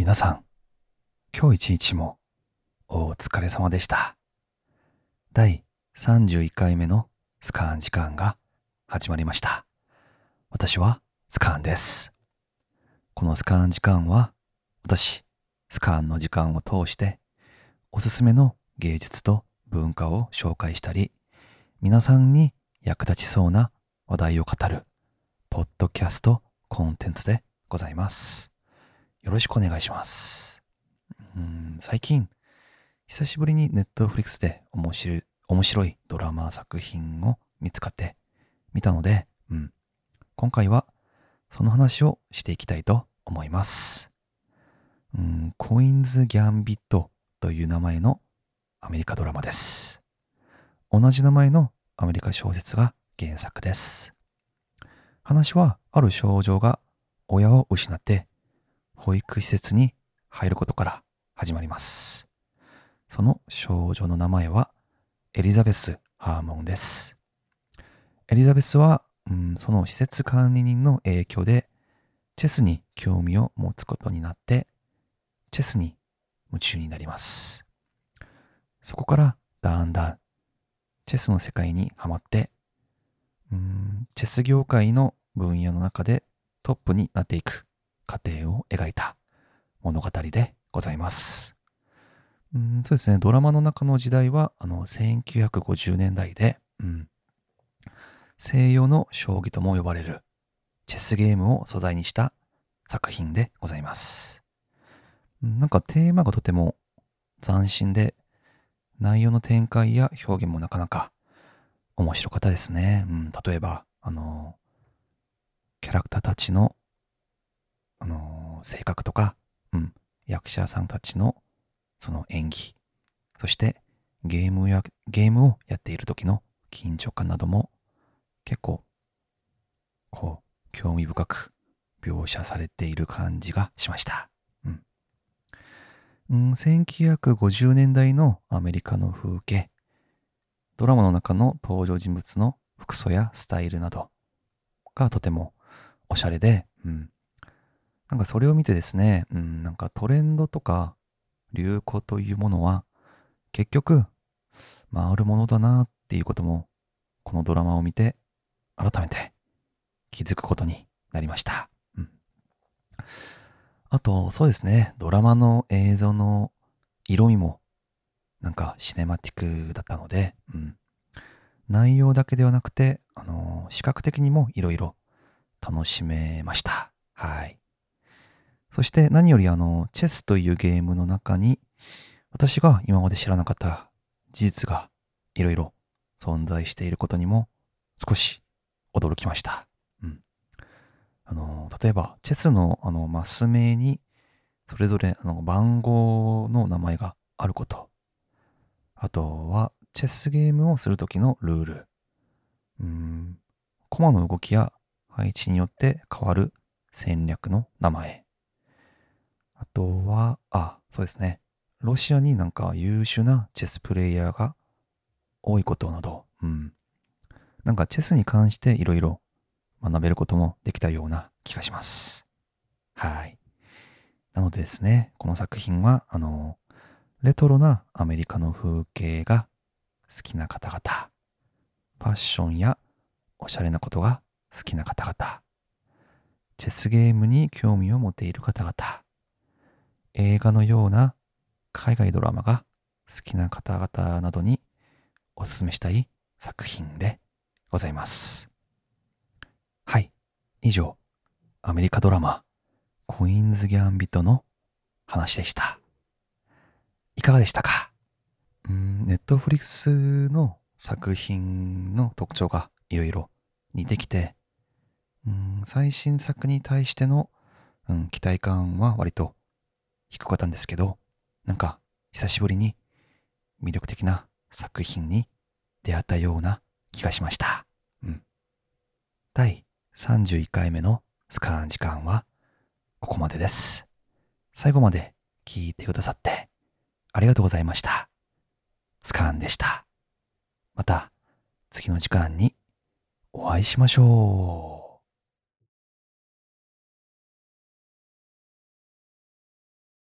皆さん、今日一日もお疲れ様でした。第31回目のスカーン時間が始まりました。私はスカーンです。このスカーン時間は私、スカーンの時間を通しておすすめの芸術と文化を紹介したり、皆さんに役立ちそうな話題を語るポッドキャストコンテンツでございます。よろしくお願いします。うん最近、久しぶりにネットフリックスで面白い面白いドラマ作品を見つかって見たので、うん、今回はその話をしていきたいと思います。うん、コインズ・ギャンビットという名前のアメリカドラマです。同じ名前のアメリカ小説が原作です。話はある少女が親を失って保育施設に入ることから始まります。その少女の名前はエリザベス・ハーモンです。エリザベスは、うん、その施設管理人の影響でチェスに興味を持つことになってチェスに夢中になります。そこからだんだんチェスの世界にはまって、うん、チェス業界の分野の中でトップになっていく過程を描いた物語でございます。うん、そうですね、ドラマの中の時代はあの1950年代で、うん、西洋の将棋とも呼ばれるチェスゲームを素材にした作品でございます。なんかテーマがとても斬新で、内容の展開や表現もなかなか面白かったですね。うん、例えば、あの、キャラクターたちの、性格とか、うん、役者さんたちのその演技、そしてゲームや、ゲームをやっている時の緊張感なども結構、こう、興味深く描写されている感じがしました。うん。うん、1950年代のアメリカの風景、ドラマの中の登場人物の服装やスタイルなどがとてもおしゃれで、うん。なんかそれを見てですね、うん、なんかトレンドとか流行というものは結局回るものだなっていうこともこのドラマを見て改めて気づくことになりました。うん、あと、そうですね、ドラマの映像の色味もなんかシネマティックだったので、うん、内容だけではなくて、あの視覚的にもいろいろ楽しめました。はい。そして何よりあの、チェスというゲームの中に、私が今まで知らなかった事実がいろいろ存在していることにも少し驚きました。うん。あの、例えば、チェスのあの、マス目に、それぞれあの番号の名前があること。あとは、チェスゲームをするときのルール。うん。コマの動きや配置によって変わる戦略の名前。あとは、あ、そうですね。ロシアになんか優秀なチェスプレイヤーが多いことなど、うん。なんかチェスに関していろいろ学べることもできたような気がします。はい。なのでですね、この作品は、あの、レトロなアメリカの風景が好きな方々、ファッションやおしゃれなことが好きな方々、チェスゲームに興味を持っている方々、映画のような海外ドラマが好きな方々などにお勧めしたい作品でございます。はい。以上、アメリカドラマ、コインズ・ギャンビットの話でした。いかがでしたか、ネットフリックスの作品の特徴がいろいろ似てきて、うん、最新作に対しての、うん、期待感は割と低かったんですけど、なんか久しぶりに魅力的な作品に出会ったような気がしました。うん。第31回目のスカーン時間はここまでです。最後まで聞いてくださってありがとうございました。スカーンでした。また次の時間にお会いしましょう。